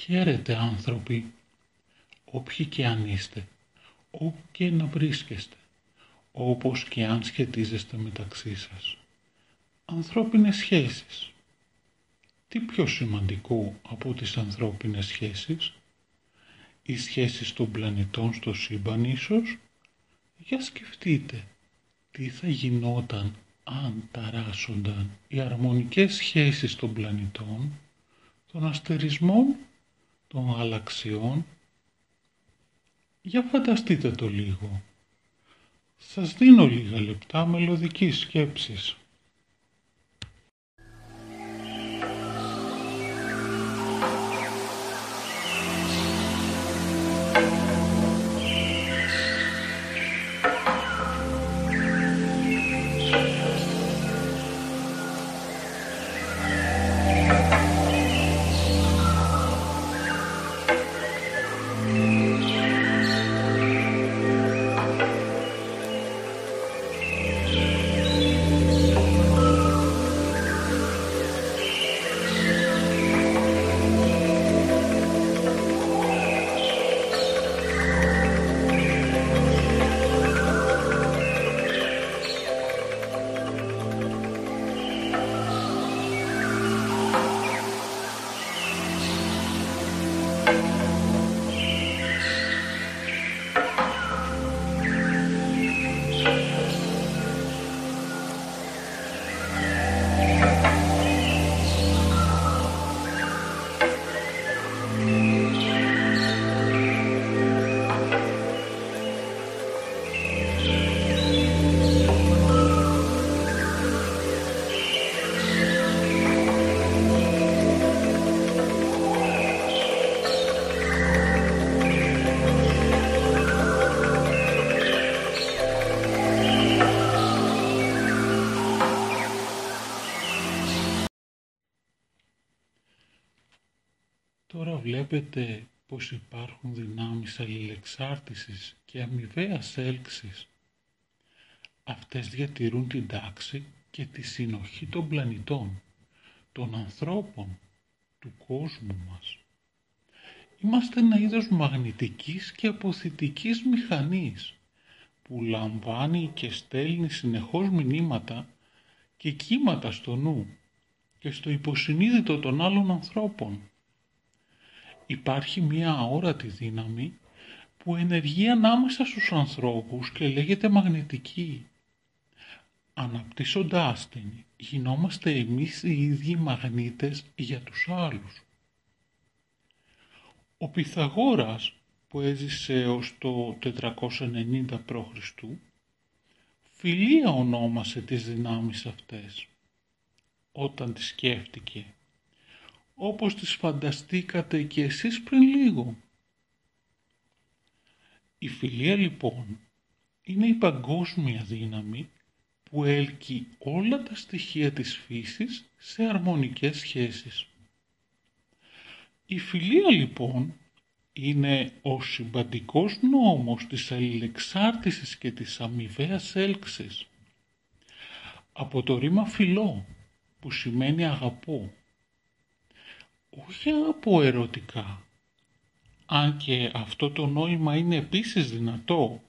Χαίρετε άνθρωποι, όποιοι και αν είστε, όπου και να βρίσκεστε, όπως και αν σχετίζεστε μεταξύ σας. Ανθρώπινες σχέσεις. Τι πιο σημαντικό από τις ανθρώπινες σχέσεις, οι σχέσεις των πλανητών στο σύμπαν ίσως, για σκεφτείτε τι θα γινόταν αν ταράσσονταν οι αρμονικές σχέσεις των πλανητών, των αστερισμών, των γαλαξιών. Για φανταστείτε το λίγο. Σας δίνω λίγα λεπτά μελωδικής σκέψης. Βλέπετε πως υπάρχουν δυνάμεις αλληλεξάρτησης και αμοιβαίας έλξης. Αυτές διατηρούν την τάξη και τη συνοχή των πλανητών, των ανθρώπων, του κόσμου μας. Είμαστε ένα είδος μαγνητικής και αποθητικής μηχανής που λαμβάνει και στέλνει συνεχώς μηνύματα και κύματα στο νου και στο υποσυνείδητο των άλλων ανθρώπων υπάρχει μία αόρατη δύναμη που ενεργεί ανάμεσα στους ανθρώπους και λέγεται μαγνητική. Αναπτύσσοντάς την, γινόμαστε εμείς οι ίδιοι μαγνήτες για τους άλλους. Ο Πυθαγόρας που έζησε ως το 490 π.Χ. φιλία ονόμασε τις δυνάμεις αυτές όταν τις σκέφτηκε όπως τις φανταστήκατε και εσείς πριν λίγο. Η φιλία λοιπόν είναι η παγκόσμια δύναμη που έλκει όλα τα στοιχεία της φύσης σε αρμονικές σχέσεις. Η φιλία λοιπόν είναι ο συμπαντικός νόμος της αλληλεξάρτησης και της αμοιβαίας έλξης. Από το ρήμα φιλό που σημαίνει αγαπώ όχι από ερωτικά, αν και αυτό το νόημα είναι επίσης δυνατό,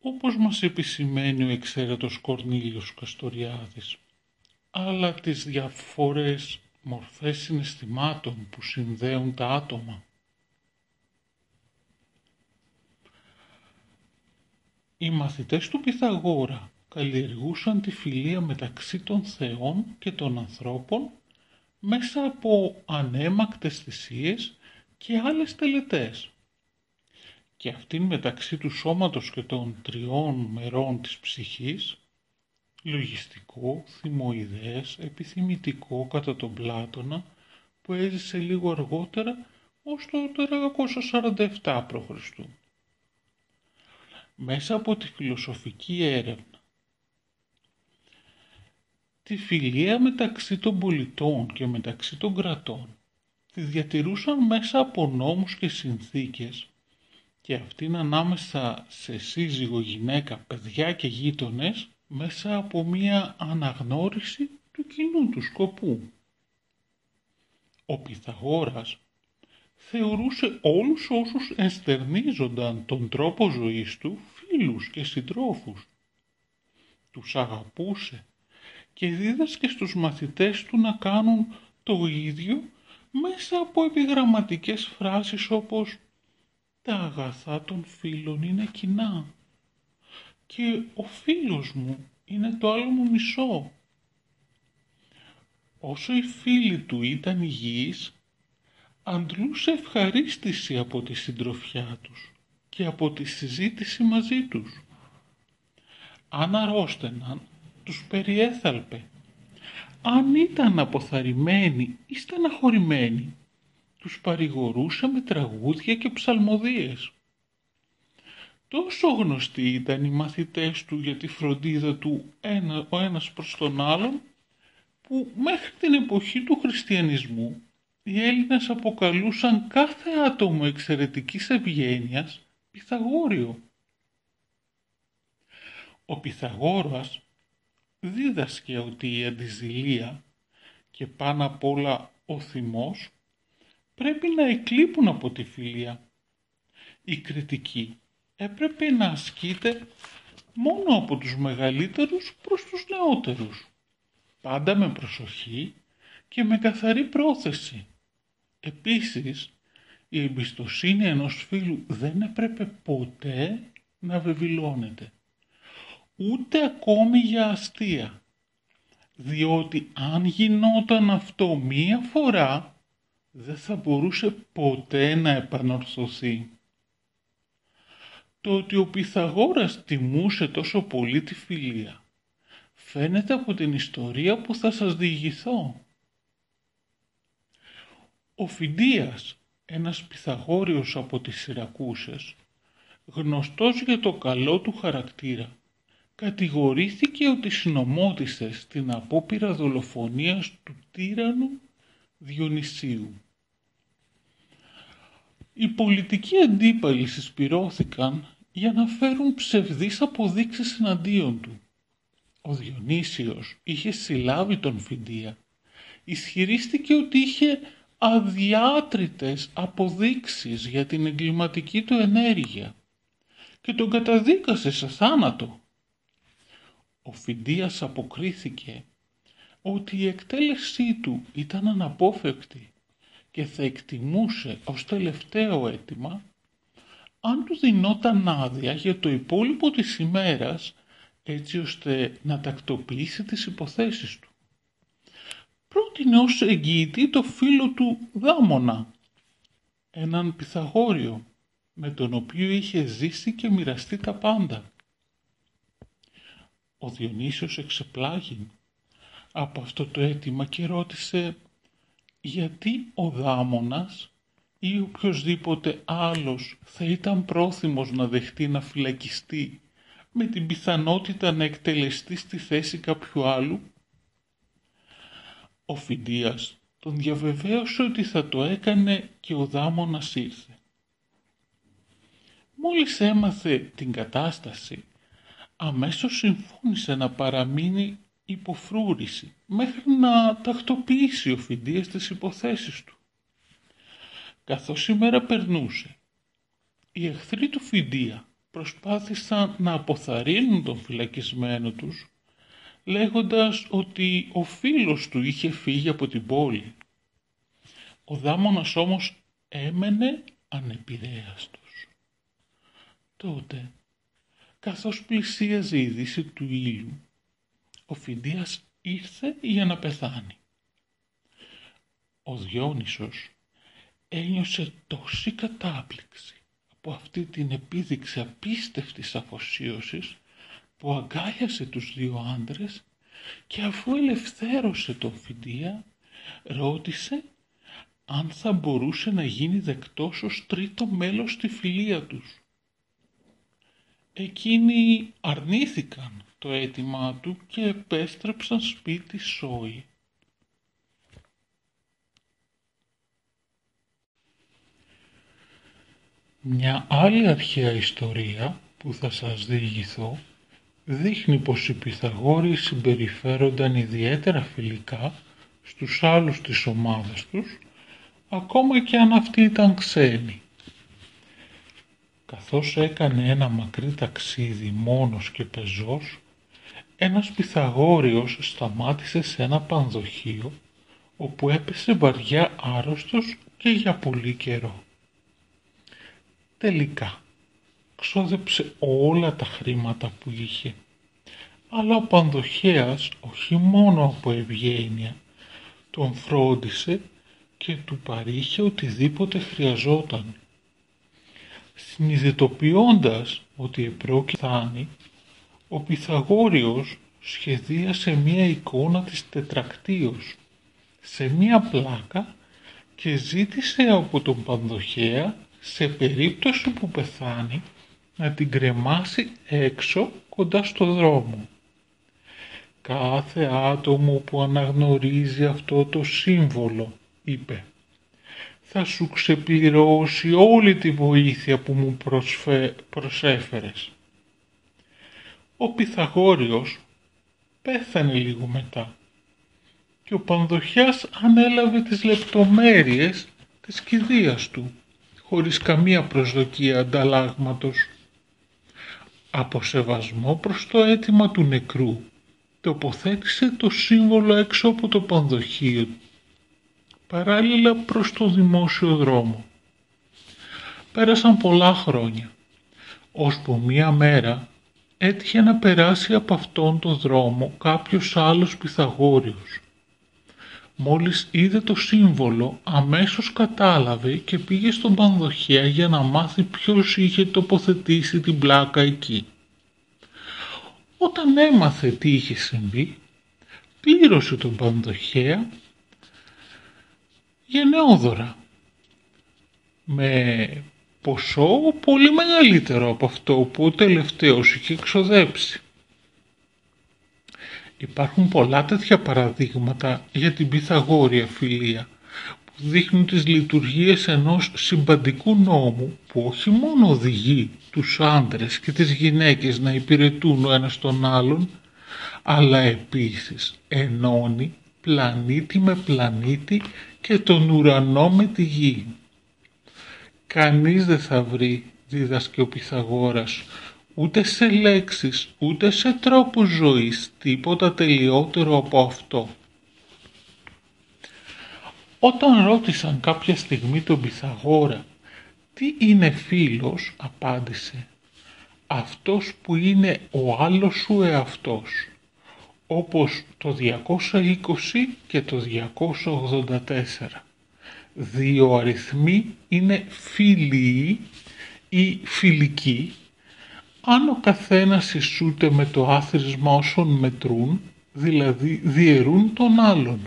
όπως μας επισημαίνει ο εξαίρετος Κορνήλιος Καστοριάδης, αλλά τις διαφορές μορφές συναισθημάτων που συνδέουν τα άτομα. Οι μαθητές του Πυθαγόρα καλλιεργούσαν τη φιλία μεταξύ των θεών και των ανθρώπων μέσα από ανέμακτες θυσίες και άλλες τελετές. Και αυτήν μεταξύ του σώματος και των τριών μερών της ψυχής, λογιστικό, θυμοειδές, επιθυμητικό κατά τον Πλάτωνα, που έζησε λίγο αργότερα ως το 447 π.Χ. Μέσα από τη φιλοσοφική έρευνα Τη φιλία μεταξύ των πολιτών και μεταξύ των κρατών τη διατηρούσαν μέσα από νόμους και συνθήκες και αυτήν ανάμεσα σε σύζυγο, γυναίκα, παιδιά και γείτονες μέσα από μία αναγνώριση του κοινού του σκοπού. Ο Πυθαγόρας θεωρούσε όλους όσους ενστερνίζονταν τον τρόπο ζωής του φίλους και συντρόφους. Τους αγαπούσε και δίδασκε στους μαθητές του να κάνουν το ίδιο μέσα από επιγραμματικές φράσεις όπως «Τα αγαθά των φίλων είναι κοινά» και «Ο φίλος μου είναι το άλλο μου μισό». Όσο οι φίλοι του ήταν υγιείς, αντλούσε ευχαρίστηση από τη συντροφιά τους και από τη συζήτηση μαζί τους. Αν αρρώστεναν, τους περιέθαλπε. Αν ήταν αποθαρρυμένοι ή στεναχωρημένοι, τους παρηγορούσε με τραγούδια και ψαλμοδίες. Τόσο γνωστοί ήταν οι μαθητές του για τη φροντίδα του ένα, ο ένας προς τον άλλον, που μέχρι την εποχή του χριστιανισμού οι Έλληνες αποκαλούσαν κάθε άτομο εξαιρετικής ευγένειας Πυθαγόριο. Ο Πυθαγόρας δίδασκε ότι η αντιζηλία και πάνω απ' όλα ο θυμός πρέπει να εκλείπουν από τη φιλία. Η κριτική έπρεπε να ασκείται μόνο από τους μεγαλύτερους προς τους νεότερους, πάντα με προσοχή και με καθαρή πρόθεση. Επίσης, η εμπιστοσύνη ενός φίλου δεν έπρεπε ποτέ να βεβηλώνεται. Ούτε ακόμη για αστεία. Διότι αν γινόταν αυτό μία φορά, δεν θα μπορούσε ποτέ να επανορθωθεί. Το ότι ο Πυθαγόρας τιμούσε τόσο πολύ τη φιλία φαίνεται από την ιστορία που θα σας διηγηθώ. Ο Φιντίας, ένας Πυθαγόριος από τις Σιρακούσες, γνωστός για το καλό του χαρακτήρα, κατηγορήθηκε ότι συνομώτησε στην απόπειρα δολοφονίας του τύραννου Διονυσίου. Οι πολιτικοί αντίπαλοι συσπυρώθηκαν για να φέρουν ψευδείς αποδείξεις εναντίον του. Ο Διονύσιος είχε συλλάβει τον Φιντία. Ισχυρίστηκε ότι είχε αδιάτριτες αποδείξεις για την εγκληματική του ενέργεια και τον καταδίκασε σε θάνατο. Ο Φιντίας αποκρίθηκε ότι η εκτέλεσή του ήταν αναπόφευκτη και θα εκτιμούσε ως τελευταίο αίτημα αν του δινόταν άδεια για το υπόλοιπο της ημέρας έτσι ώστε να τακτοποιήσει τις υποθέσεις του πρότεινε ως εγγυητή το φίλο του Δάμονα, έναν Πυθαγόριο, με τον οποίο είχε ζήσει και μοιραστεί τα πάντα. Ο Διονύσιος εξεπλάγει από αυτό το αίτημα και ρώτησε γιατί ο Δάμονας ή οποιοδήποτε άλλος θα ήταν πρόθυμος να δεχτεί να φυλακιστεί με την πιθανότητα να εκτελεστεί στη θέση κάποιου άλλου; Ο Φιντίας τον διαβεβαίωσε ότι θα το έκανε και ο Δάμονας ήρθε. Μόλις έμαθε την κατάσταση, αμέσως συμφώνησε να παραμείνει υποφρούρηση μέχρι να τακτοποιήσει ο Φιντίας τις υποθέσεις του. Καθώς η μέρα περνούσε, οι εχθροί του Φιντία προσπάθησαν να αποθαρρύνουν τον φυλακισμένο τους λέγοντας ότι ο φίλος του είχε φύγει από την πόλη. Ο Δάμονας όμως έμενε ανεπηρέαστος. Τότε, καθώς πλησίαζε η δύση του ήλιου, ο Φιντίας ήρθε για να πεθάνει. Ο Διόνυσος ένιωσε τόση κατάπληξη από αυτή την επίδειξη απίστευτης αφοσίωσης που αγκάλιασε τους δύο άντρες και αφού ελευθέρωσε τον Φιντία ρώτησε αν θα μπορούσε να γίνει δεκτός ως τρίτο μέλος στη φιλία τους. Εκείνοι αρνήθηκαν το αίτημά του και επέστρεψαν σπίτι σόι. Μια άλλη αρχαία ιστορία που θα σας διηγηθώ δείχνει πως οι Πυθαγόροι συμπεριφέρονταν ιδιαίτερα φιλικά στους άλλους της ομάδας τους ακόμα και αν αυτή ήταν ξένη. Καθώς έκανε ένα μακρύ ταξίδι μόνος και πεζός, ένας Πυθαγόριος σταμάτησε σε ένα πανδοχείο όπου έπεσε βαριά άρρωστος και για πολύ καιρό. Τελικά, ξόδεψε όλα τα χρήματα που είχε. Αλλά ο Πανδοχέας όχι μόνο από ευγένεια τον φρόντισε και του παρήχε οτιδήποτε χρειαζόταν. Συνειδητοποιώντας ότι επρόκειται ο Πυθαγόριος σχεδίασε μία εικόνα της τετρακτίος σε μία πλάκα και ζήτησε από τον Πανδοχέα σε περίπτωση που πεθάνει να την κρεμάσει έξω κοντά στο δρόμο. «Κάθε άτομο που αναγνωρίζει αυτό το σύμβολο», είπε, «θα σου ξεπληρώσει όλη τη βοήθεια που μου προσφε... προσέφερες». Ο Πυθαγόριος πέθανε λίγο μετά και ο Πανδοχιάς ανέλαβε τις λεπτομέρειες της κηδείας του χωρίς καμία προσδοκία ανταλλάγματος. Από σεβασμό προς το αίτημα του νεκρού τοποθέτησε το σύμβολο έξω από το πανδοχείο παράλληλα προς το δημόσιο δρόμο. Πέρασαν πολλά χρόνια, ώσπου μία μέρα έτυχε να περάσει από αυτόν τον δρόμο κάποιος άλλος Πυθαγόριος. Μόλις είδε το σύμβολο αμέσως κατάλαβε και πήγε στον Πανδοχέα για να μάθει ποιος είχε τοποθετήσει την πλάκα εκεί. Όταν έμαθε τι είχε συμβεί, πλήρωσε τον Πανδοχέα γενναιόδωρα με ποσό πολύ μεγαλύτερο από αυτό που ο τελευταίος είχε εξοδέψει. Υπάρχουν πολλά τέτοια παραδείγματα για την Πυθαγόρια φιλία που δείχνουν τις λειτουργίες ενός συμπαντικού νόμου που όχι μόνο οδηγεί τους άντρες και τις γυναίκες να υπηρετούν ο ένας τον άλλον αλλά επίσης ενώνει πλανήτη με πλανήτη και τον ουρανό με τη γη. Κανείς δεν θα βρει, δίδασκε ο Πυθαγόρας, ούτε σε λέξεις, ούτε σε τρόπο ζωής, τίποτα τελειότερο από αυτό. Όταν ρώτησαν κάποια στιγμή τον Πυθαγόρα τι είναι φίλος, απάντησε «Αυτός που είναι ο άλλος σου εαυτός» όπως το 220 και το 284. Δύο αριθμοί είναι φίλοι ή φιλικοί αν ο καθένας ισούται με το άθροισμα όσων μετρούν, δηλαδή διαιρούν τον άλλον.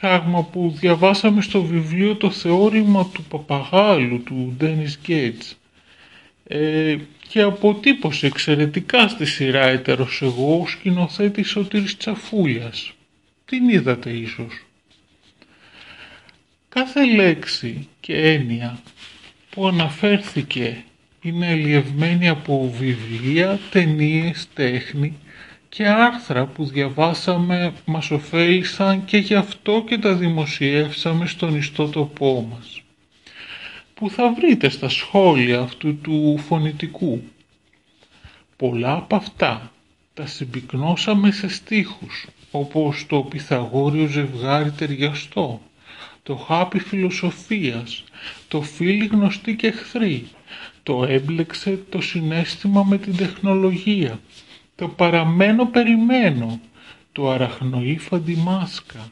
Πράγμα που διαβάσαμε στο βιβλίο το θεώρημα του παπαγάλου του Ντένις Γκέιτς ε, και αποτύπωσε εξαιρετικά στη σειρά έτερος εγώ ο σκηνοθέτης Σωτήρης Τσαφούλιας. Την είδατε ίσως. Κάθε λέξη και έννοια που αναφέρθηκε είναι αλλιευμένη από βιβλία, ταινίες, τέχνη και άρθρα που διαβάσαμε μας ωφέλησαν και γι' αυτό και τα δημοσιεύσαμε στον ιστότοπό μας που θα βρείτε στα σχόλια αυτού του φωνητικού. Πολλά από αυτά τα συμπυκνώσαμε σε στίχους όπως το Πυθαγόριο ζευγάρι ταιριαστό το χάπι φιλοσοφίας, το φίλοι γνωστοί και εχθροί, το έμπλεξε το συναίσθημα με την τεχνολογία, το παραμένω περιμένω, το αραχνοΰφαντη μάσκα,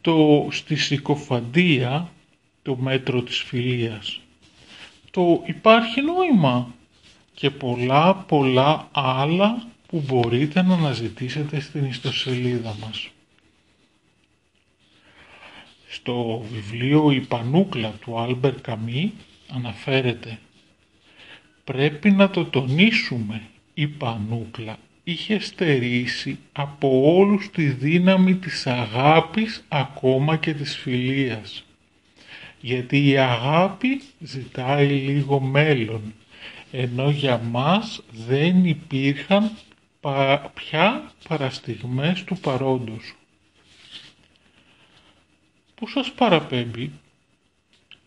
το στη συκοφαντία, το μέτρο της φιλίας, το υπάρχει νόημα και πολλά πολλά άλλα που μπορείτε να αναζητήσετε στην ιστοσελίδα μας. Στο βιβλίο «Η Πανούκλα» του Άλμπερ Καμί αναφέρεται «Πρέπει να το τονίσουμε, η Πανούκλα είχε στερήσει από όλους τη δύναμη της αγάπης ακόμα και της φιλίας. Γιατί η αγάπη ζητάει λίγο μέλλον, ενώ για μας δεν υπήρχαν πια παραστιγμές του παρόντος. Πού σας παραπέμπει,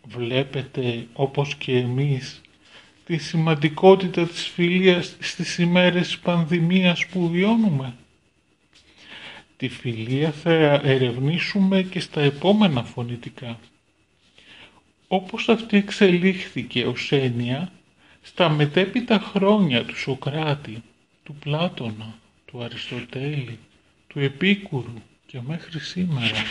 βλέπετε όπως και εμείς τη σημαντικότητα της φιλίας στις ημέρες της πανδημίας που βιώνουμε; Τη φιλία θα ερευνήσουμε και στα επόμενα φωνητικά. Όπως αυτή εξελίχθηκε ως έννοια στα μετέπειτα χρόνια του Σοκράτη, του Πλάτωνα, του Αριστοτέλη, του Επίκουρου και μέχρι σήμερα.